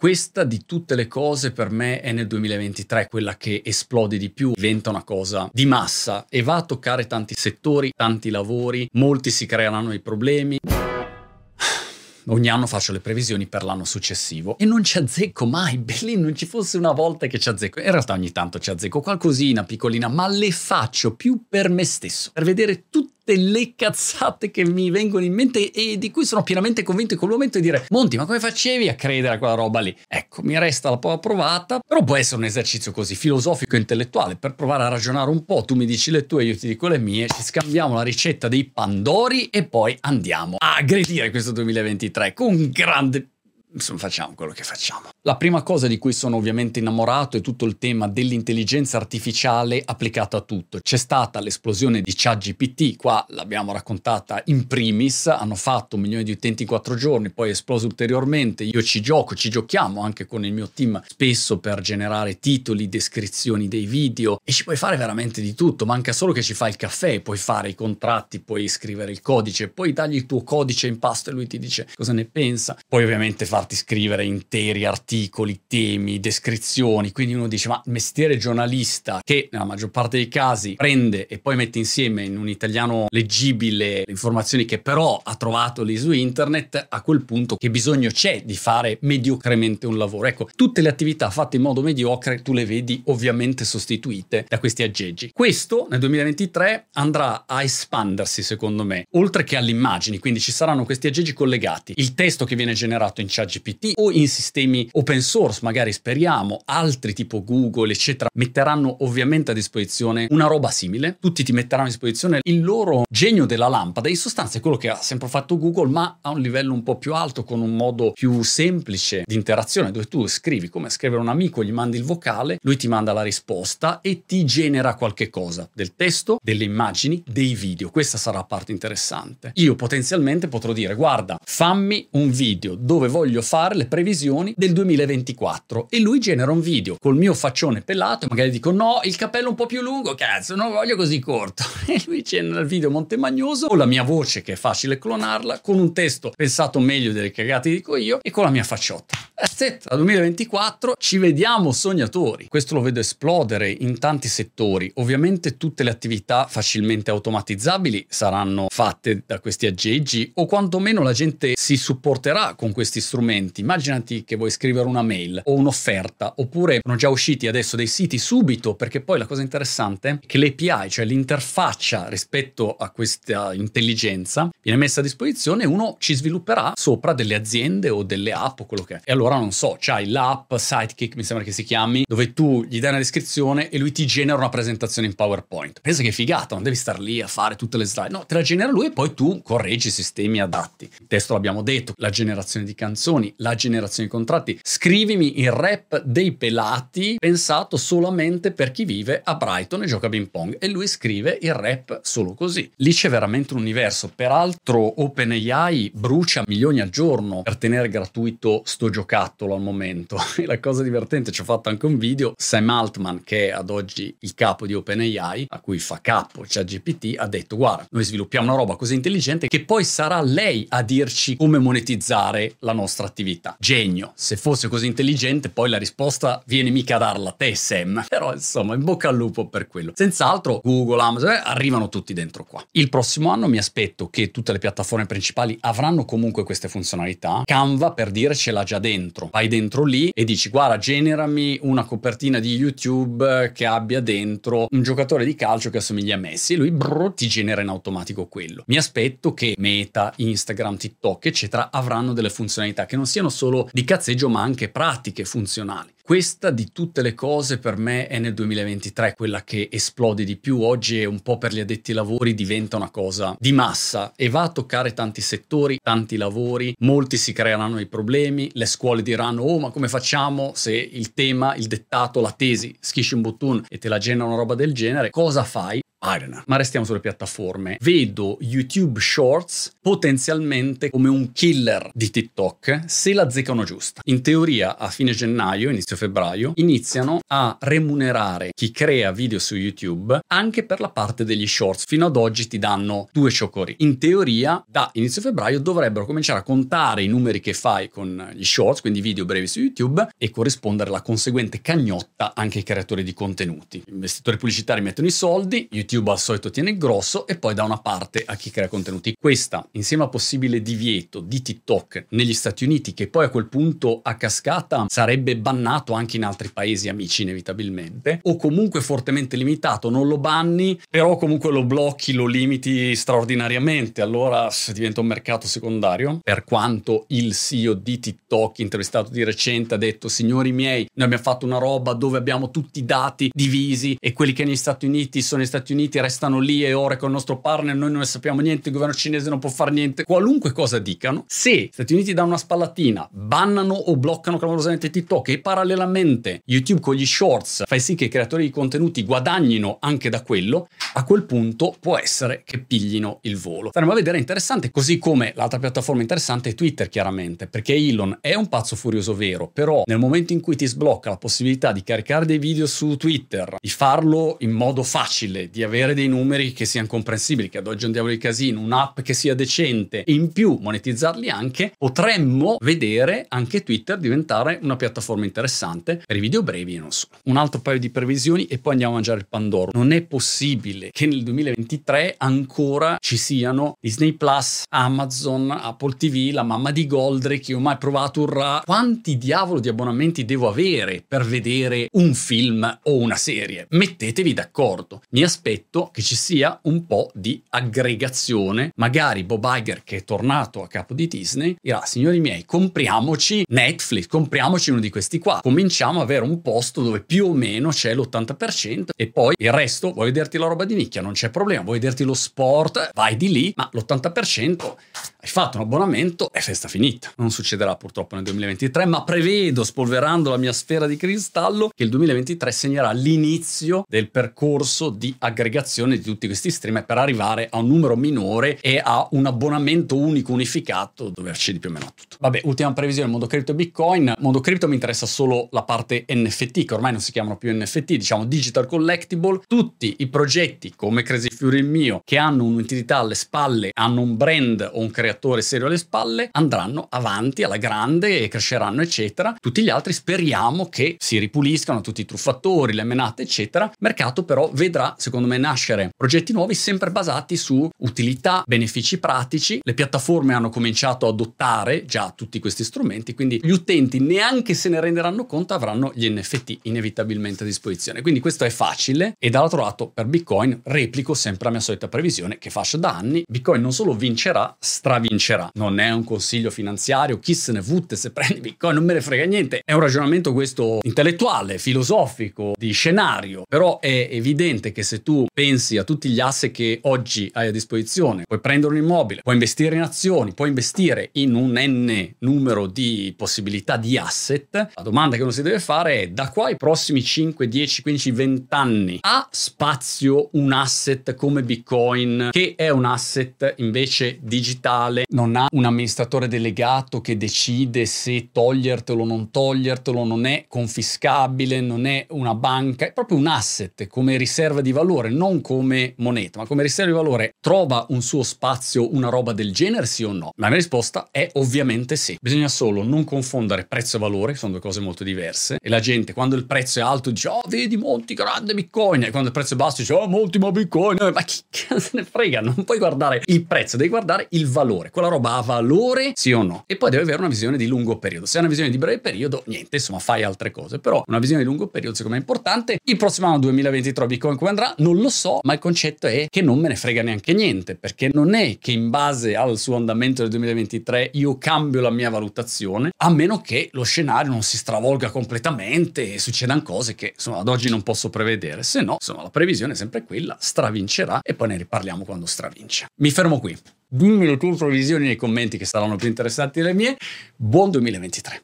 Questa di tutte le cose per me è nel 2023 quella che esplode di più, diventa una cosa di massa e va a toccare tanti settori, tanti lavori, molti si creeranno i problemi. Ogni anno faccio le previsioni per l'anno successivo e non ci azzecco mai. Bellino, non ci fosse una volta che ci azzecco. In realtà ogni tanto ci azzecco qualcosina piccolina, ma le faccio più per me stesso, per vedere tutte le cazzate che mi vengono in mente e di cui sono pienamente convinto in quel momento di dire Monti, ma come facevi a credere a quella roba lì? Ecco, mi resta la prova provata, però può essere un esercizio così filosofico e intellettuale per provare a ragionare un po'. Tu mi dici le tue, io ti dico le mie, ci scambiamo la ricetta dei Pandori e poi andiamo a aggredire questo 2023 con grande insomma facciamo quello che facciamo. La prima cosa di cui sono ovviamente innamorato è tutto il tema dell'intelligenza artificiale applicata a tutto. C'è stata l'esplosione di ChatGPT, qua l'abbiamo raccontata in primis, hanno fatto un milione di utenti in quattro giorni, poi è esploso ulteriormente, io ci gioco, ci giochiamo anche con il mio team spesso per generare titoli, descrizioni dei video e ci puoi fare veramente di tutto, manca solo che ci fai il caffè, puoi fare i contratti, puoi scrivere il codice, poi dagli il tuo codice in pasto e lui ti dice cosa ne pensa, poi ovviamente fa farti scrivere interi articoli, temi, descrizioni, quindi uno dice ma il mestiere giornalista che nella maggior parte dei casi prende e poi mette insieme in un italiano leggibile le informazioni che però ha trovato lì su internet, a quel punto che bisogno c'è di fare mediocremente un lavoro. Ecco, tutte le attività fatte in modo mediocre tu le vedi ovviamente sostituite da questi aggeggi. Questo nel 2023 andrà a espandersi secondo me, oltre che alle immagini, quindi ci saranno questi aggeggi collegati. Il testo che viene generato in chat ChatGPT o in sistemi open source, magari speriamo, altri tipo Google, eccetera, metteranno ovviamente a disposizione una roba simile. Tutti ti metteranno a disposizione il loro genio della lampada. In sostanza è quello che ha sempre fatto Google, ma a un livello un po' più alto, con un modo più semplice di interazione, dove tu scrivi come scrivere un amico, gli mandi il vocale, lui ti manda la risposta e ti genera qualche cosa, del testo, delle immagini, dei video. Questa sarà la parte interessante. Io potenzialmente potrò dire, guarda, fammi un video dove voglio voglio fare le previsioni del 2024 e lui genera un video col mio faccione pelato magari dico no, il capello un po' più lungo, cazzo, non voglio così corto. E lui genera il video montemagnoso con la mia voce che è facile clonarla, con un testo pensato meglio delle cagate dico io e con la mia facciotta. That's Dal 2024 ci vediamo sognatori. Questo lo vedo esplodere in tanti settori. Ovviamente tutte le attività facilmente automatizzabili saranno fatte da questi aggeggi o quantomeno la gente si supporterà con questi strumenti. Immaginati che vuoi scrivere una mail o un'offerta, oppure sono già usciti adesso dei siti subito, perché poi la cosa interessante è che l'API, cioè l'interfaccia rispetto a questa intelligenza, viene messa a disposizione e uno ci svilupperà sopra delle aziende o delle app o quello che è. E allora non so, c'hai l'app Sidekick, mi sembra che si chiami, dove tu gli dai una descrizione e lui ti genera una presentazione in PowerPoint. Pensa che figata, non devi star lì a fare tutte le slide. No, te la genera lui e poi tu correggi i sistemi adatti. Il testo l'abbiamo detto, la generazione di canzoni la generazione di contratti. Scrivimi il rap dei pelati pensato solamente per chi vive a Brighton e gioca a ping pong e lui scrive il rap solo così. Lì c'è veramente un universo. Peraltro OpenAI brucia milioni al giorno per tenere gratuito sto giocattolo al momento. E la cosa divertente, ci ho fatto anche un video, Sam Altman che è ad oggi il capo di OpenAI, a cui fa capo cioè GPT, ha detto guarda, noi sviluppiamo una roba così intelligente che poi sarà lei a dirci come monetizzare la nostra attività. Genio, se fosse così intelligente poi la risposta viene mica a darla a te Sam, però insomma in bocca al lupo per quello. Senz'altro Google, Amazon, eh, arrivano tutti dentro qua. Il prossimo anno mi aspetto che tutte le piattaforme principali avranno comunque queste funzionalità. Canva per dire ce l'ha già dentro. Vai dentro lì e dici guarda generami una copertina di YouTube che abbia dentro un giocatore di calcio che assomiglia a Messi e lui brrr, ti genera in automatico quello. Mi aspetto che Meta, Instagram, TikTok eccetera avranno delle funzionalità che non siano solo di cazzeggio ma anche pratiche, funzionali. Questa di tutte le cose per me è nel 2023 quella che esplode di più. Oggi è un po' per gli addetti ai lavori diventa una cosa di massa e va a toccare tanti settori, tanti lavori, molti si creeranno i problemi, le scuole diranno oh ma come facciamo se il tema, il dettato, la tesi schisci un bottone e te la genera una roba del genere, cosa fai? Iron. Ma restiamo sulle piattaforme. Vedo YouTube Shorts potenzialmente come un killer di TikTok se la zeccano giusta. In teoria a fine gennaio, inizio febbraio, iniziano a remunerare chi crea video su YouTube anche per la parte degli shorts. Fino ad oggi ti danno due cioccorini. In teoria da inizio febbraio dovrebbero cominciare a contare i numeri che fai con gli shorts, quindi video brevi su YouTube e corrispondere la conseguente cagnotta anche ai creatori di contenuti. Gli investitori pubblicitari mettono i soldi, YouTube al solito tiene il grosso e poi da una parte a chi crea contenuti. Questa, insieme a possibile divieto di TikTok negli Stati Uniti, che poi a quel punto a cascata sarebbe bannato anche in altri paesi amici inevitabilmente, o comunque fortemente limitato, non lo banni, però comunque lo blocchi, lo limiti straordinariamente, allora diventa un mercato secondario, per quanto il CEO di TikTok intervistato di recente ha detto signori miei, noi abbiamo fatto una roba dove abbiamo tutti i dati divisi e quelli che negli Stati Uniti sono negli Stati Uniti restano lì e ora con il nostro partner noi non ne sappiamo niente, il governo cinese non può fare niente, qualunque cosa dicano, se Stati Uniti danno una spallatina, bannano o bloccano clamorosamente TikTok e parallelamente YouTube con gli shorts fai sì che i creatori di contenuti guadagnino anche da quello, a quel punto può essere che piglino il volo. Staremo a vedere interessante, così come l'altra piattaforma interessante è Twitter chiaramente, perché Elon è un pazzo furioso vero, però nel momento in cui ti sblocca la possibilità di caricare dei video su Twitter, di farlo in modo facile, di avere dei numeri che siano comprensibili, che ad oggi è un diavolo di casino, un'app che sia decente e in più monetizzarli anche, potremmo vedere anche Twitter diventare una piattaforma interessante per i video brevi e non solo. Un altro paio di previsioni e poi andiamo a mangiare il Pandoro. Non è possibile che nel 2023 ancora ci siano Disney Plus, Amazon, Apple TV, la mamma di Goldrick, io ho mai provato Urra. Quanti diavolo di abbonamenti devo avere per vedere un film o una serie? Mettetevi d'accordo. Mi aspetto che ci sia un po' di aggregazione. Magari Bob Iger, che è tornato a capo di Disney, dirà: Signori miei, compriamoci Netflix, compriamoci uno di questi qua. Cominciamo ad avere un posto dove più o meno c'è l'80% e poi il resto, vuoi vederti la roba di nicchia, non c'è problema. Vuoi vederti lo sport, vai di lì, ma l'80% hai fatto un abbonamento e festa finita. Non succederà purtroppo nel 2023, ma prevedo, spolverando la mia sfera di cristallo, che il 2023 segnerà l'inizio del percorso di aggregazione di tutti questi stream per arrivare a un numero minore e a un abbonamento unico unificato dove accedi più o meno a tutto. Vabbè, ultima previsione, mondo cripto e bitcoin. Mondo cripto mi interessa solo la parte NFT, che ormai non si chiamano più NFT, diciamo digital collectible. Tutti i progetti come Crazy Fury il mio, che hanno un'utilità alle spalle, hanno un brand o un creatore serio alle spalle, andranno avanti alla grande e cresceranno, eccetera. Tutti gli altri speriamo che si ripuliscano, tutti i truffatori, le menate, eccetera. Mercato però vedrà, secondo me, nascere progetti nuovi sempre basati su utilità, benefici pratici. Le piattaforme hanno cominciato a adottare già tutti questi strumenti, quindi gli utenti neanche se ne renderanno conto avranno gli NFT inevitabilmente a disposizione. Quindi questo è facile e dall'altro lato per Bitcoin replico sempre la mia solita previsione che faccio da anni. Bitcoin non solo vincerà, stravincerà. Non è un consiglio finanziario, chi se ne fotte se prendi Bitcoin, non me ne frega niente. È un ragionamento questo intellettuale, filosofico, di scenario, però è evidente che se tu pensi a tutti gli asset che oggi hai a disposizione, puoi prendere un immobile, puoi investire in azioni, puoi investire in un n numero di possibilità di asset, la domanda che uno si deve fare è da qua ai prossimi 5, 10, 15, 20 anni ha spazio un asset come Bitcoin che è un asset invece digitale, non ha un amministratore delegato che decide se togliertelo o non togliertelo, non è confiscabile, non è una banca, è proprio un asset come riserva di valore, non come moneta, ma come riserva di valore. Trova un suo spazio una roba del genere, sì o no? La mia risposta è ovviamente sì. Bisogna solo non confondere prezzo e valore, sono due cose molto diverse. E la gente, quando il prezzo è alto, dice: Oh, vedi, monti grande Bitcoin. E quando il prezzo è basso, dice: Oh, molti ma Bitcoin. Ma chi se ne frega? Non puoi guardare il prezzo, devi guardare il valore. Quella roba ha valore, sì o no? E poi devi avere una visione di lungo periodo. Se hai una visione di breve periodo, niente, insomma, fai altre cose. Però una visione di lungo periodo, secondo me, è importante. Il prossimo anno 2023 Bitcoin come andrà? Non lo so, ma il concetto è che non me ne frega neanche niente, perché non è che in base al suo andamento del 2023 io cambio la mia valutazione, a meno che lo scenario non si stravolga completamente e succedano cose che insomma ad oggi non posso prevedere. Se no, insomma, la previsione è sempre quella, stravincerà e poi ne riparliamo quando stravince. Mi fermo qui. Dimmi le tue previsioni nei commenti che saranno più interessanti delle mie. Buon 2023.